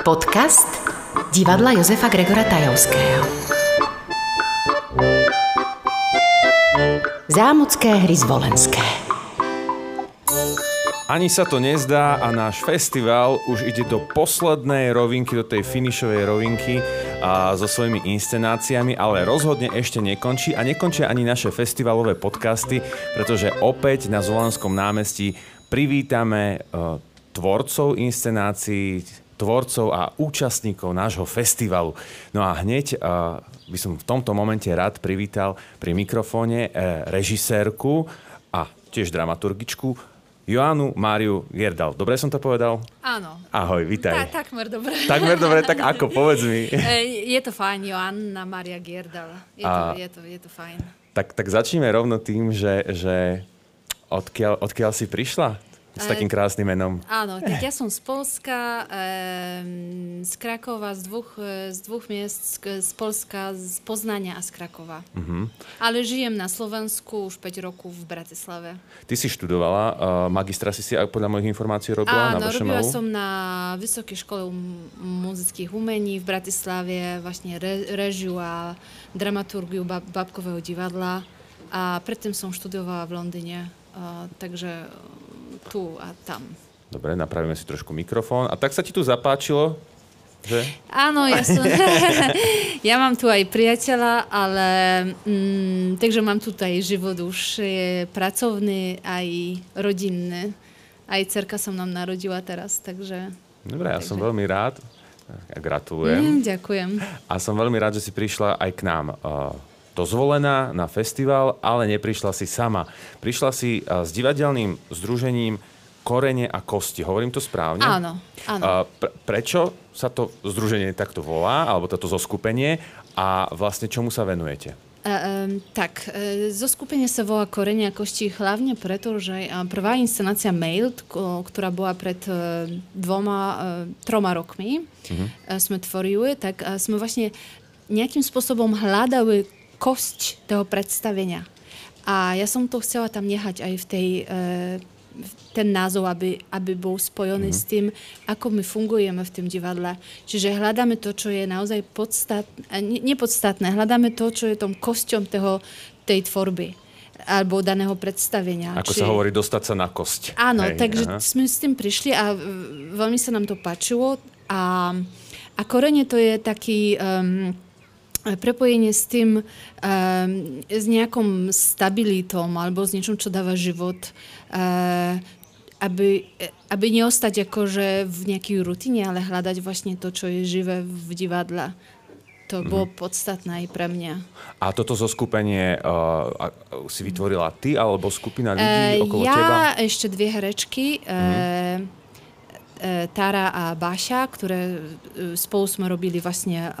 Podcast divadla Josefa Gregora Tajovského. Zámocké hry zvolenské. Ani sa to nezdá a náš festival už ide do poslednej rovinky, do tej finišovej rovinky a so svojimi inscenáciami, ale rozhodne ešte nekončí a nekončia ani naše festivalové podcasty, pretože opäť na Zvolenskom námestí privítame uh, tvorcov inscenácií, tvorcov a účastníkov nášho festivalu. No a hneď uh, by som v tomto momente rád privítal pri mikrofóne uh, režisérku a tiež dramaturgičku Joánu Máriu Gerdal. Dobre som to povedal? Áno. Ahoj, vítaj. Ta, takmer dobre. Takmer dobre, tak ako, povedz mi. Je to fajn, Joanna Mária Gerdal. Je, a... to, je, to, je to fajn. Tak, tak začneme rovno tým, že, že odkiaľ, odkiaľ si prišla? S takým krásnym menom. Áno, tak ja som z Polska, z Krakova, z dvoch, e, z dvoch miest, z Polska, z Poznania a z Krakova. Uh-huh. Ale žijem na Slovensku už 5 rokov v Bratislave. Ty si študovala, uh, magistra si si podľa mojich informácií robila Áno, na robila som na Vysokej škole muzických umení v Bratislave, vlastne re, režiu a dramaturgiu bab, babkového divadla a predtým som študovala v Londýne. Takže tu a tam. Dobre, napravíme si trošku mikrofón. A tak sa ti tu zapáčilo, že? Áno, ja som... ja mám tu aj priateľa, ale... Mm, takže mám tu aj život už je pracovný, aj rodinný. Aj cerka som nám narodila teraz, takže... Dobre, ja takže... som veľmi rád. Gratulujem. Mm, ďakujem. A som veľmi rád, že si prišla aj k nám. Uh, dozvolená na festival, ale neprišla si sama. Prišla si s divadelným združením Korene a kosti. Hovorím to správne? Áno. áno. Pre, prečo sa to združenie takto volá, alebo toto zoskupenie a vlastne čomu sa venujete? Uh, um, tak, uh, zo skupenia sa volá Korenia kosti hlavne preto, že uh, prvá inscenácia Mail, ktorá bola pred uh, dvoma, uh, troma rokmi, uh, sme tvorili, tak uh, sme vlastne nejakým spôsobom hľadali kosť toho predstavenia. A ja som to chcela tam nehať aj v tej, uh, ten názov, aby, aby bol spojený mm. s tým, ako my fungujeme v tom divadle. Čiže hľadáme to, čo je naozaj podstatné, nepodstatné, hľadáme to, čo je tom kosťom toho, tej tvorby alebo daného predstavenia. Ako Či... sa hovorí, dostať sa na kosť. Áno, Hej, takže aha. sme s tým prišli a veľmi sa nám to páčilo. A, a korene to je taký... Um, prepojenie s tým, um, s nejakom stabilitom alebo s niečom, čo dáva život, uh, aby, aby neostať akože v nejakej rutine, ale hľadať vlastne to, čo je živé v divadle. To mm-hmm. bolo podstatné aj pre mňa. A toto zo skupenie uh, si vytvorila ty alebo skupina ľudí uh, okolo ja teba? Ja ešte dve herečky. Mm-hmm. Uh, Tara a Baša, ktoré spolu sme robili vlastne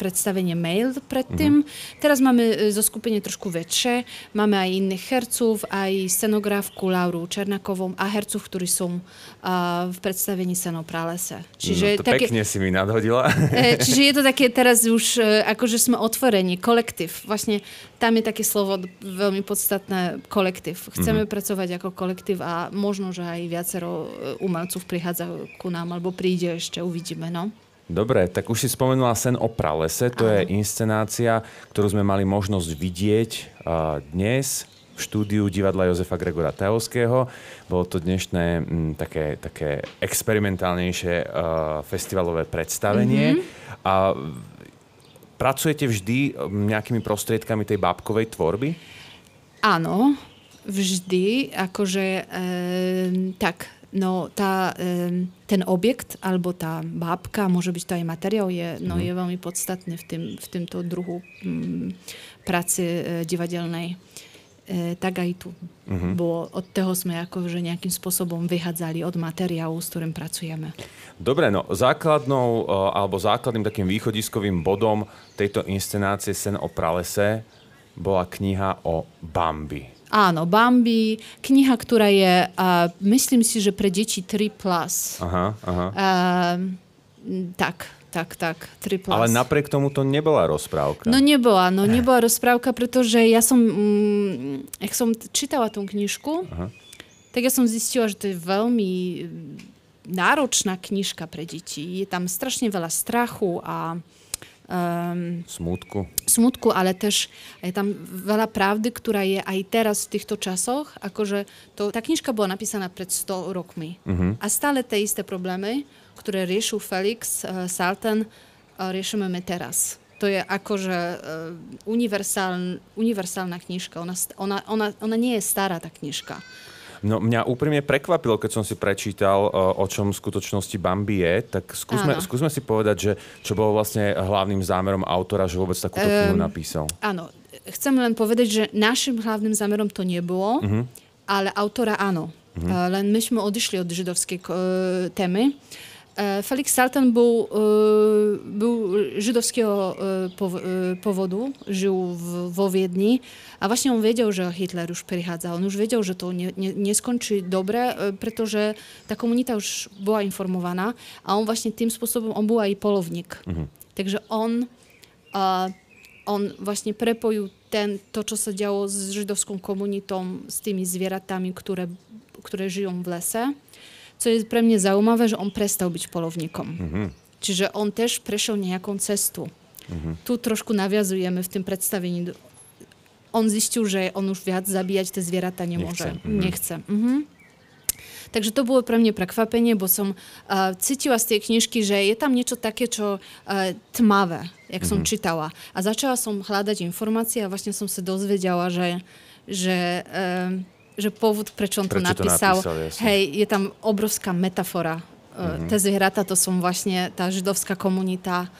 predstavenie mail predtým. Mm-hmm. Teraz máme e, zo skupenie trošku väčšie. Máme aj iných hercov, aj scenografku Lauru Černakovou a hercov, ktorí sú v predstavení Seno pralese. Čiže no, to také, pekne si mi nadhodila. E, čiže je to také teraz už, akože sme otvorení, kolektív. Vlastne tam je také slovo veľmi podstatné, kolektív. Chceme mm-hmm. pracovať ako kolektív a možno, že aj viacero umelcov prichádza ku nám, alebo príde ešte, uvidíme, no. Dobre, tak už si spomenula Sen o pralese, to Aha. je inscenácia, ktorú sme mali možnosť vidieť uh, dnes v štúdiu divadla Jozefa Gregora Tajovského. Bolo to dnešné m, mm, také, také experimentálnejšie uh, festivalové predstavenie. Mm-hmm. A pracujete vždy nejakými prostriedkami tej bábkovej tvorby? Áno, vždy. Akože e, tak no tá, ten objekt alebo tá bábka, môže byť to aj materiál, je, no, mm. je veľmi podstatný v, tým, v tomto druhu m, práce e, divadelnej. E, tak aj tu. Mm-hmm. Bo od toho sme akože nejakým spôsobom vyhádzali od materiálu, s ktorým pracujeme. Dobre, no základnou e, alebo základným takým východiskovým bodom tejto inscenácie Sen o pralese bola kniha o Bambi. Áno, Bambi, kniha, ktorá je, uh, myslím si, že pre deti 3+. Plus. Aha, aha. Uh, tak, tak, tak, 3+. Plus. Ale napriek tomu to nebola rozprávka. No nebola, no nebola rozprávka, pretože ja som, mm, jak som čítala tú knižku, aha. tak ja som zistila, že to je veľmi náročná knižka pre deti. Je tam strašne veľa strachu a um, smutku. smutku, ale też je tam veľa pravdy, ktorá je aj teraz v týchto časoch. Akože to, tá knižka bola napísaná pred 100 rokmi. Uh-huh. A stále tie isté problémy, ktoré riešil Felix uh, Salten, uh, riešime my teraz. To je akože uh, universál, universálna knižka. Ona, ona, ona, ona nie je stará, tá knižka. No mňa úprimne prekvapilo, keď som si prečítal, o čom v skutočnosti Bambi je, tak skúsme, skúsme si povedať, že čo bolo vlastne hlavným zámerom autora, že vôbec takúto um, knihu napísal. Áno, chcem len povedať, že našim hlavným zámerom to nebolo, uh-huh. ale autora áno. Uh-huh. Len my sme odišli od židovskej uh, témy. E, Felix Salten był, e, był żydowskiego e, powodu, żył w, w Wiedni, a właśnie on wiedział, że Hitler już przychadza. On już wiedział, że to nie, nie, nie skończy dobre, pretože ta komunita już była informowana, a on właśnie tym sposobem, on był i polownik. Mhm. Także on, on właśnie prepoił ten, to, co się działo z żydowską komunitą, z tymi zwieratami, które, które żyją w lesie co jest pre mňa zaujímavé, že on prestal byť polovníkom. Mm-hmm. Čiže on też prešiel nejakou cestu. Mm-hmm. Tu trošku naviazujeme v tym predstavení. On zistil, že on už viac zabíjať tie zvieratá nemôže. Nechce. Mm-hmm. Nechce. Mm-hmm. Takže to bolo pre mňa prekvapenie, bo som uh, cítila z tej knižky, že je tam niečo také, čo uh, tmavé, jak mm-hmm. som čítala. A začala som hľadať informácie a vlastne som sa dozvedela, že, že uh, že povod, prečo on prečo to napísal. To napísal hej, je tam obrovská metafora. Mm-hmm. Tie zvieratá to som vlastne tá židovská komunita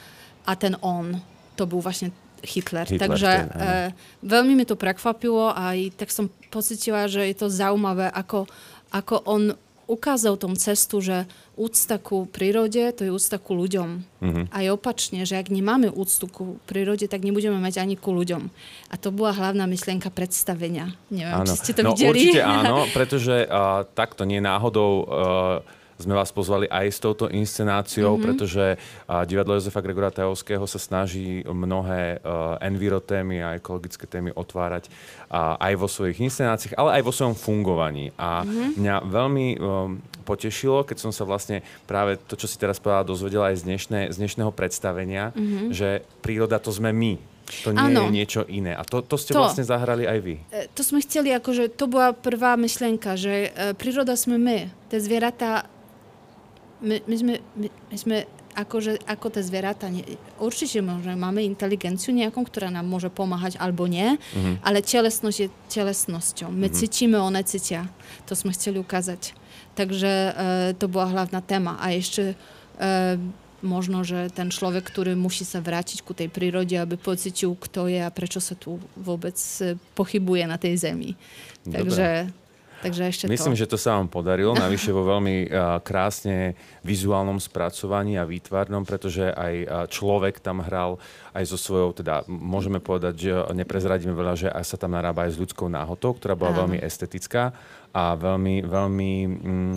a ten on, to bol vlastne Hitler. Hitler Takže ten, e, veľmi mi to prekvapilo a aj tak som pocitila, že je to zaujímavé, ako, ako on ukázal tom cestu, že úcta ku prírode, to je úcta ku ľuďom. Mm-hmm. Aj opačne, že ak nemáme úctu ku prírode, tak nebudeme mať ani ku ľuďom. A to bola hlavná myšlienka predstavenia. Neviem, áno. či ste to no, videli. Určite áno, pretože uh, takto nie náhodou uh, sme vás pozvali aj s touto inscenáciou, mm-hmm. pretože uh, divadlo Jozefa Gregora Tajovského sa snaží mnohé uh, envirotémy a ekologické témy otvárať uh, aj vo svojich inscenáciách, ale aj vo svojom fungovaní. A mm-hmm. mňa veľmi um, potešilo, keď som sa vlastne práve to, čo si teraz povedala, dozvedela aj z, dnešné, z dnešného predstavenia, mm-hmm. že príroda to sme my. To nie ano. je niečo iné. A to, to ste to, vlastne zahrali aj vy. E, to sme chceli, akože to bola prvá myšlenka, že e, príroda sme my. Tie zvieratá my, my, sme, my, my sme akože, ako tie zvieratá, nie, určite môže, máme inteligenciu nejakú, ktorá nám môže pomáhať alebo nie, mm-hmm. ale telesnosť je telesnosťou. My mm-hmm. cítime, one cítia. To sme chceli ukázať. Takže e, to bola hlavná téma. A ešte e, možno, že ten človek, ktorý musí sa vrátiť ku tej prírode, aby pocitil, kto je a prečo sa tu vôbec e, pochybuje na tej zemi. Dobre. Takže ešte Myslím, to. že to sa vám podarilo, navyše vo veľmi uh, krásne vizuálnom spracovaní a výtvarnom, pretože aj uh, človek tam hral aj so svojou, teda môžeme povedať, že neprezradíme veľa, že aj sa tam narába aj s ľudskou náhotou, ktorá bola Aha. veľmi estetická a veľmi, veľmi mm,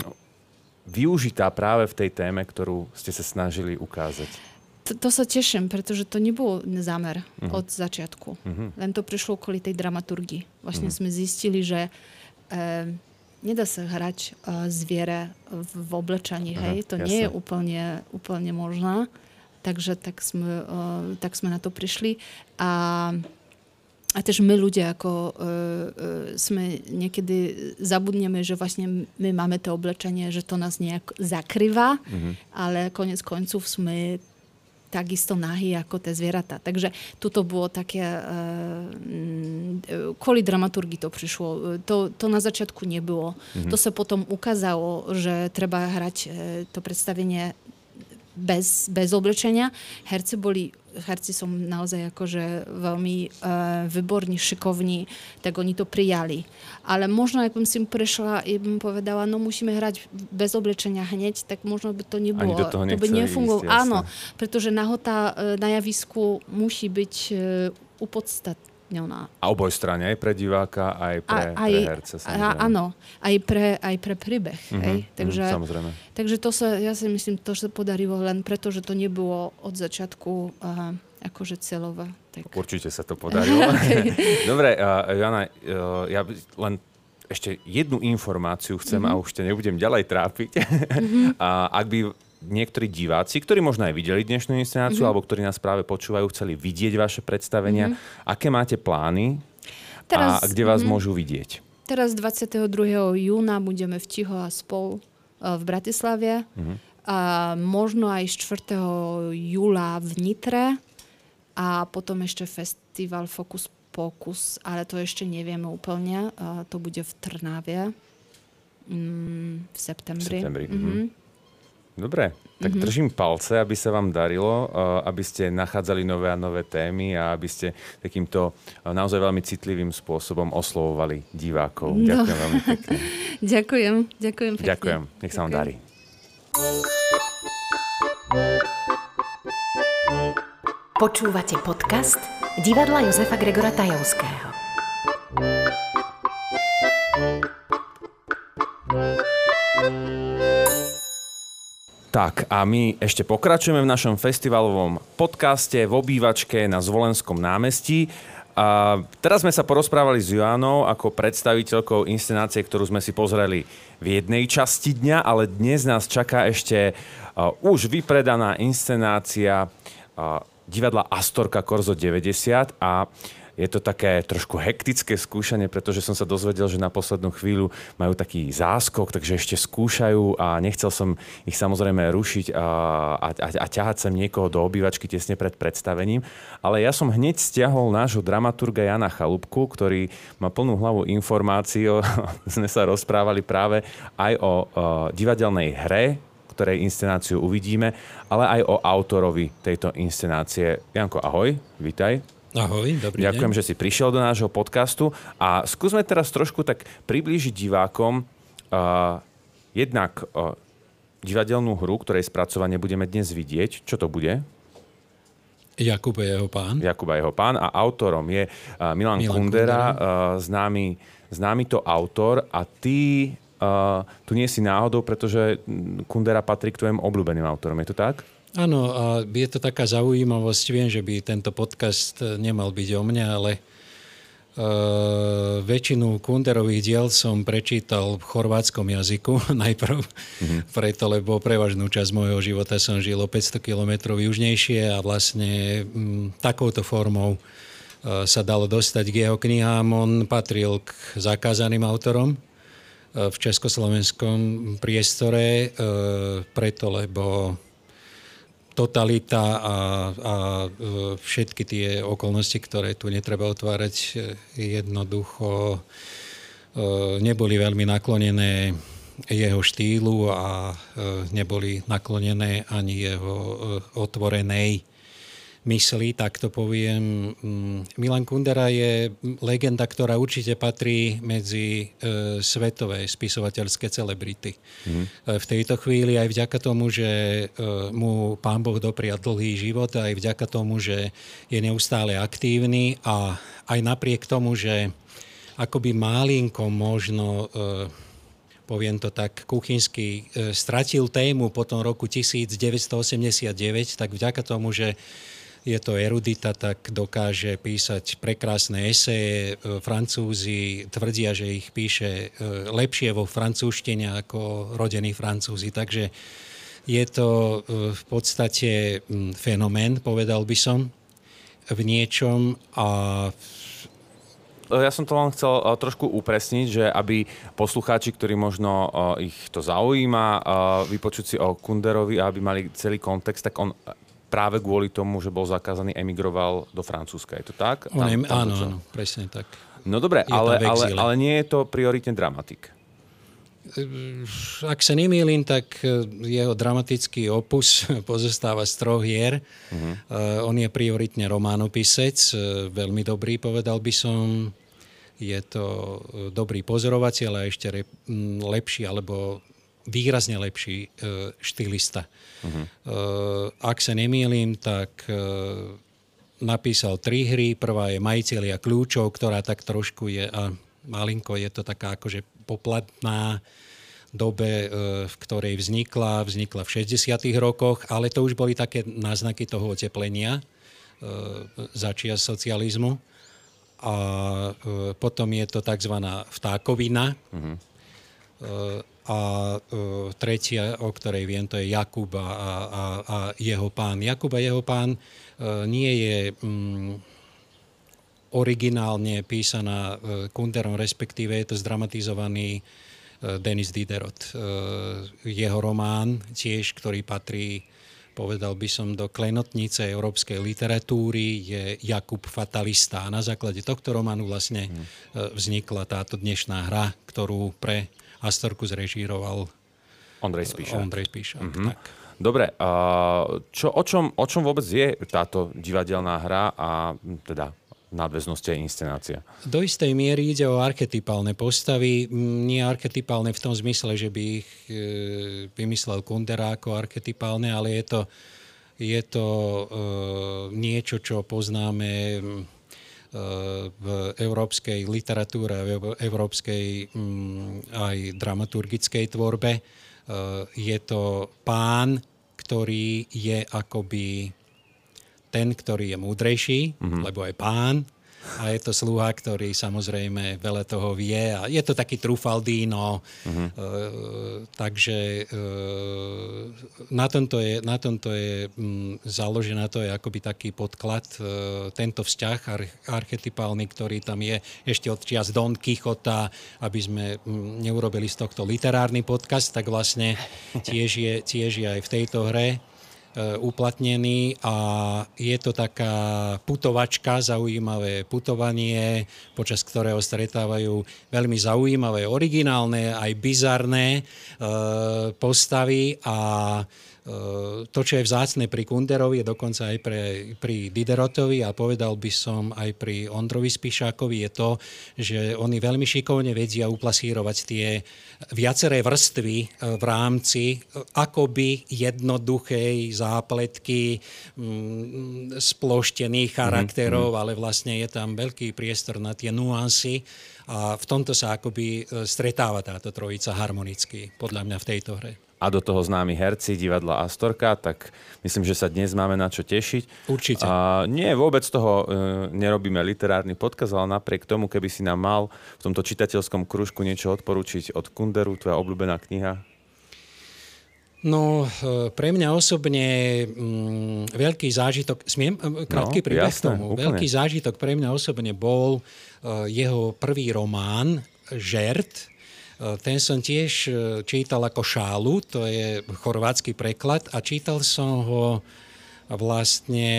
využitá práve v tej téme, ktorú ste sa snažili ukázať. To, to sa teším, pretože to nebol zámer uh-huh. od začiatku. Uh-huh. Len to prišlo kvôli tej dramaturgii. Vlastne uh-huh. sme zistili, že nedá sa hrať e, zviere v, v oblečaní, Aha, hej, to jasne. nie je úplne, úplne možné. Takže tak sme, e, tak sme na to prišli. A, a tež my ľudia ako e, e, sme niekedy zabudneme, že vlastne my máme to oblečenie, že to nás nejak zakrýva, mm-hmm. ale konec koncov sme takisto nahy ako tie zvieratá. Takže toto bolo také, uh, kvôli dramaturgii to prišlo. To, to na začiatku nebolo. Mm-hmm. To sa potom ukázalo, že treba hrať uh, to predstavenie bez, bez oblečenia. Herci boli herci som naozaj akože veľmi uh, výborní, šikovní, tak oni to prijali. Ale možno, ak bym si prešla i bym povedala, no musíme hrať bez oblečenia hneď, tak možno by to nebolo. to, to by nefungovalo. Áno, pretože nahota uh, na javisku musí byť uh, uplatňovaná. A oboj strane, aj pre diváka, aj pre, a, aj, pre herce. A, áno, aj pre, aj pre príbeh. Mm-hmm, hej? Takže, mm, samozrejme. Takže to sa, ja si myslím, to sa podarilo len preto, že to nebolo od začiatku uh, akože celové. Tak. Určite sa to podarilo. Dobre, uh, Jana, uh, ja len ešte jednu informáciu chcem mm-hmm. a už te nebudem ďalej trápiť. Mm-hmm. a ak by niektorí diváci, ktorí možno aj videli dnešnú inscenáciu, mm-hmm. alebo ktorí nás práve počúvajú, chceli vidieť vaše predstavenia, mm-hmm. aké máte plány Teraz, a kde vás mm-hmm. môžu vidieť? Teraz 22. júna budeme v Tiho a spol v Bratislave. Mm-hmm. A možno aj 4. júla v Nitre a potom ešte festival Focus Pocus, ale to ešte nevieme úplne. A to bude v Trnave mm, v septembri. V septembri. Mm-hmm. Dobre, tak mm-hmm. držím palce, aby sa vám darilo, aby ste nachádzali nové a nové témy a aby ste takýmto naozaj veľmi citlivým spôsobom oslovovali divákov. No. Ďakujem veľmi pekne. ďakujem, ďakujem pekne. Ďakujem, nech sa vám darí. Počúvate podcast divadla Jozefa Gregora Tajovského. Tak a my ešte pokračujeme v našom festivalovom podcaste v obývačke na Zvolenskom námestí. A teraz sme sa porozprávali s Joanou ako predstaviteľkou inscenácie, ktorú sme si pozreli v jednej časti dňa, ale dnes nás čaká ešte už vypredaná inscenácia divadla Astorka Korzo 90 a je to také trošku hektické skúšanie, pretože som sa dozvedel, že na poslednú chvíľu majú taký záskok, takže ešte skúšajú a nechcel som ich samozrejme rušiť a, a, a ťahať sem niekoho do obývačky tesne pred predstavením. Ale ja som hneď stiahol nášho dramaturga Jana Chalúbku, ktorý má plnú hlavu informácií. Sme sa rozprávali práve aj o, o divadelnej hre, ktorej inscenáciu uvidíme, ale aj o autorovi tejto inscenácie. Janko, ahoj, vítaj. Ahoj, dobrý Ďakujem, deň. že si prišiel do nášho podcastu a skúsme teraz trošku tak priblížiť divákom uh, jednak uh, divadelnú hru, ktorej spracovanie budeme dnes vidieť. Čo to bude? Jakub a jeho pán. Jakub a jeho pán a autorom je uh, Milan, Milan Kundera, Kundera. Uh, známy, známy to autor a ty uh, tu nie si náhodou, pretože Kundera patrí k tvojim obľúbeným autorom. Je to tak? Áno, a je to taká zaujímavosť. Viem, že by tento podcast nemal byť o mne, ale Uh, väčšinu Kunderových diel som prečítal v chorvátskom jazyku najprv, mm-hmm. preto lebo prevažnú časť môjho života som žil o 500 km južnejšie a vlastne m, takouto formou uh, sa dalo dostať k jeho knihám. On patril k zakázaným autorom uh, v československom priestore, preto lebo totalita a, a e, všetky tie okolnosti, ktoré tu netreba otvárať, e, jednoducho e, neboli veľmi naklonené jeho štýlu a neboli naklonené ani jeho otvorenej myslí, tak to poviem. Mm, Milan Kundera je legenda, ktorá určite patrí medzi e, svetové spisovateľské celebrity. Mm. V tejto chvíli aj vďaka tomu, že e, mu pán Boh doprial dlhý život, aj vďaka tomu, že je neustále aktívny a aj napriek tomu, že akoby málinko možno e, poviem to tak kuchynsky, stratil tému po tom roku 1989, tak vďaka tomu, že je to erudita, tak dokáže písať prekrásne eseje. E, Francúzi tvrdia, že ich píše e, lepšie vo francúzštine ako rodení Francúzi. Takže je to e, v podstate fenomén, povedal by som, v niečom a ja som to len chcel trošku upresniť, že aby poslucháči, ktorí možno ich to zaujíma, vypočuť si o Kunderovi a aby mali celý kontext, tak on práve kvôli tomu, že bol zakázaný, emigroval do Francúzska. Je to tak? Tam, tam, tam áno, áno, presne tak. No dobre, ale, ale, ale nie je to prioritne dramatik. Ak sa nemýlim, tak e, jeho dramatický opus pozostáva z troch hier. Uh-huh. Uh, on je prioritne románopisec, uh, veľmi dobrý, povedal by som. Je to dobrý pozorovateľ a ešte re, m, lepší alebo výrazne lepší uh, štýlista. Uh-huh. Ak sa nemýlim, tak e, napísal tri hry. Prvá je Majiteľia kľúčov, ktorá tak trošku je, a malinko je to taká akože poplatná dobe, e, v ktorej vznikla, vznikla v 60. rokoch, ale to už boli také náznaky toho oteplenia začia socializmu. a potom je to tzv. vtákovina. Uh-huh. A tretia, o ktorej viem, to je Jakub a, a, a jeho pán. Jakub a jeho pán nie je mm, originálne písaná Kunderom, respektíve je to zdramatizovaný Denis Diderot. Jeho román tiež, ktorý patrí povedal by som, do klenotnice európskej literatúry je Jakub Fatalista. A na základe tohto románu vlastne hmm. vznikla táto dnešná hra, ktorú pre Astorku zrežíroval Ondrej Spíšak. Ondrej Spíšak, mm-hmm. tak. Dobre, čo, o, čom, o čom vôbec je táto divadelná hra a teda nadväznosti a inscenácia? Do istej miery ide o archetypálne postavy. Nie archetypálne v tom zmysle, že by ich e, vymyslel Kundera ako archetypálne, ale je to, je to e, niečo, čo poznáme v európskej literatúre, v európskej mm, aj dramaturgickej tvorbe. Je to pán, ktorý je akoby ten, ktorý je múdrejší, mm-hmm. lebo je pán, a je to sluha, ktorý samozrejme veľa toho vie a je to taký trufaldíno, uh-huh. e, takže e, na tomto je, na tomto je m, založená, to je akoby taký podklad, e, tento vzťah ar, archetypálny, ktorý tam je ešte od čias Don Quixota, aby sme m, neurobili z tohto literárny podcast, tak vlastne tiež je, tiež je aj v tejto hre uplatnený a je to taká putovačka, zaujímavé putovanie, počas ktorého stretávajú veľmi zaujímavé, originálne, aj bizarné e, postavy a to, čo je vzácne pri Kunderovi, je dokonca aj pre, pri Diderotovi a povedal by som aj pri Ondrovi Spišákovi je to, že oni veľmi šikovne vedia uplasírovať tie viaceré vrstvy eh, v rámci eh, akoby jednoduchej zápletky mm, sploštených mhm, charakterov, mm-hmm. ale vlastne je tam veľký priestor na tie nuancy a v tomto sa akoby stretáva táto trojica harmonicky, podľa mňa v tejto hre a do toho známi herci divadla Astorka, tak myslím, že sa dnes máme na čo tešiť. Určite. A nie, vôbec toho e, nerobíme literárny podkaz, ale napriek tomu, keby si nám mal v tomto čitateľskom kružku niečo odporučiť od Kunderu, tvoja obľúbená kniha? No, e, pre mňa osobne mm, veľký zážitok, smiem e, krátky no, príbeh jasné, tomu, úplne. veľký zážitok pre mňa osobne bol uh, jeho prvý román Žert, ten som tiež e, čítal ako šálu, to je chorvátsky preklad a čítal som ho vlastne,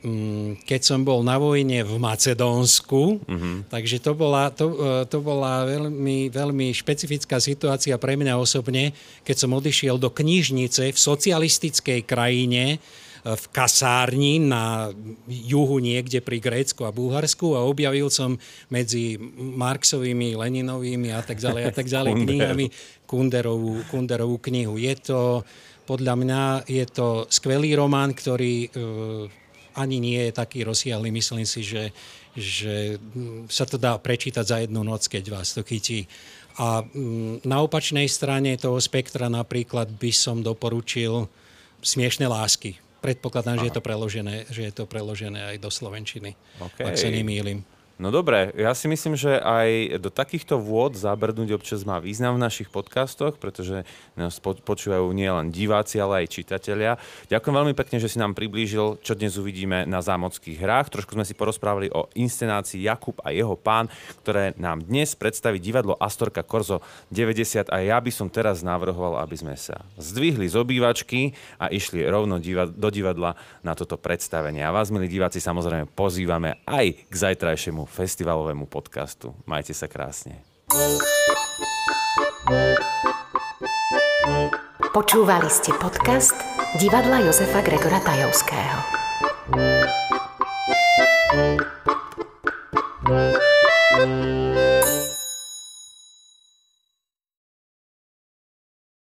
mm, keď som bol na vojne v Macedónsku, mm-hmm. takže to bola, to, e, to bola veľmi, veľmi špecifická situácia pre mňa osobne, keď som odišiel do knižnice v socialistickej krajine, v kasárni na juhu niekde pri Grécku a Bulharsku a objavil som medzi Marxovými, Leninovými a tak ďalej a tak ďalej knihami Kunderovú, Kunderovú knihu. Je to, podľa mňa, je to skvelý román, ktorý uh, ani nie je taký rozsiahly. Myslím si, že, že sa to dá prečítať za jednu noc, keď vás to chytí. A um, na opačnej strane toho spektra napríklad by som doporučil Smiešne lásky Predpokladám, že je, to preložené, že je to preložené aj do Slovenčiny, okay. ak sa nemýlim. No dobre, ja si myslím, že aj do takýchto vôd zabrdnúť občas má význam v našich podcastoch, pretože nás počúvajú nielen diváci, ale aj čitatelia. Ďakujem veľmi pekne, že si nám priblížil, čo dnes uvidíme na zámockých hrách. Trošku sme si porozprávali o inscenácii Jakub a jeho pán, ktoré nám dnes predstaví divadlo Astorka Korzo 90 a ja by som teraz navrhoval, aby sme sa zdvihli z obývačky a išli rovno do divadla na toto predstavenie. A vás, milí diváci, samozrejme pozývame aj k zajtrajšiemu festivalovému podcastu. Majte sa krásne. Počúvali ste podcast divadla Jozefa Gregora Tajovského.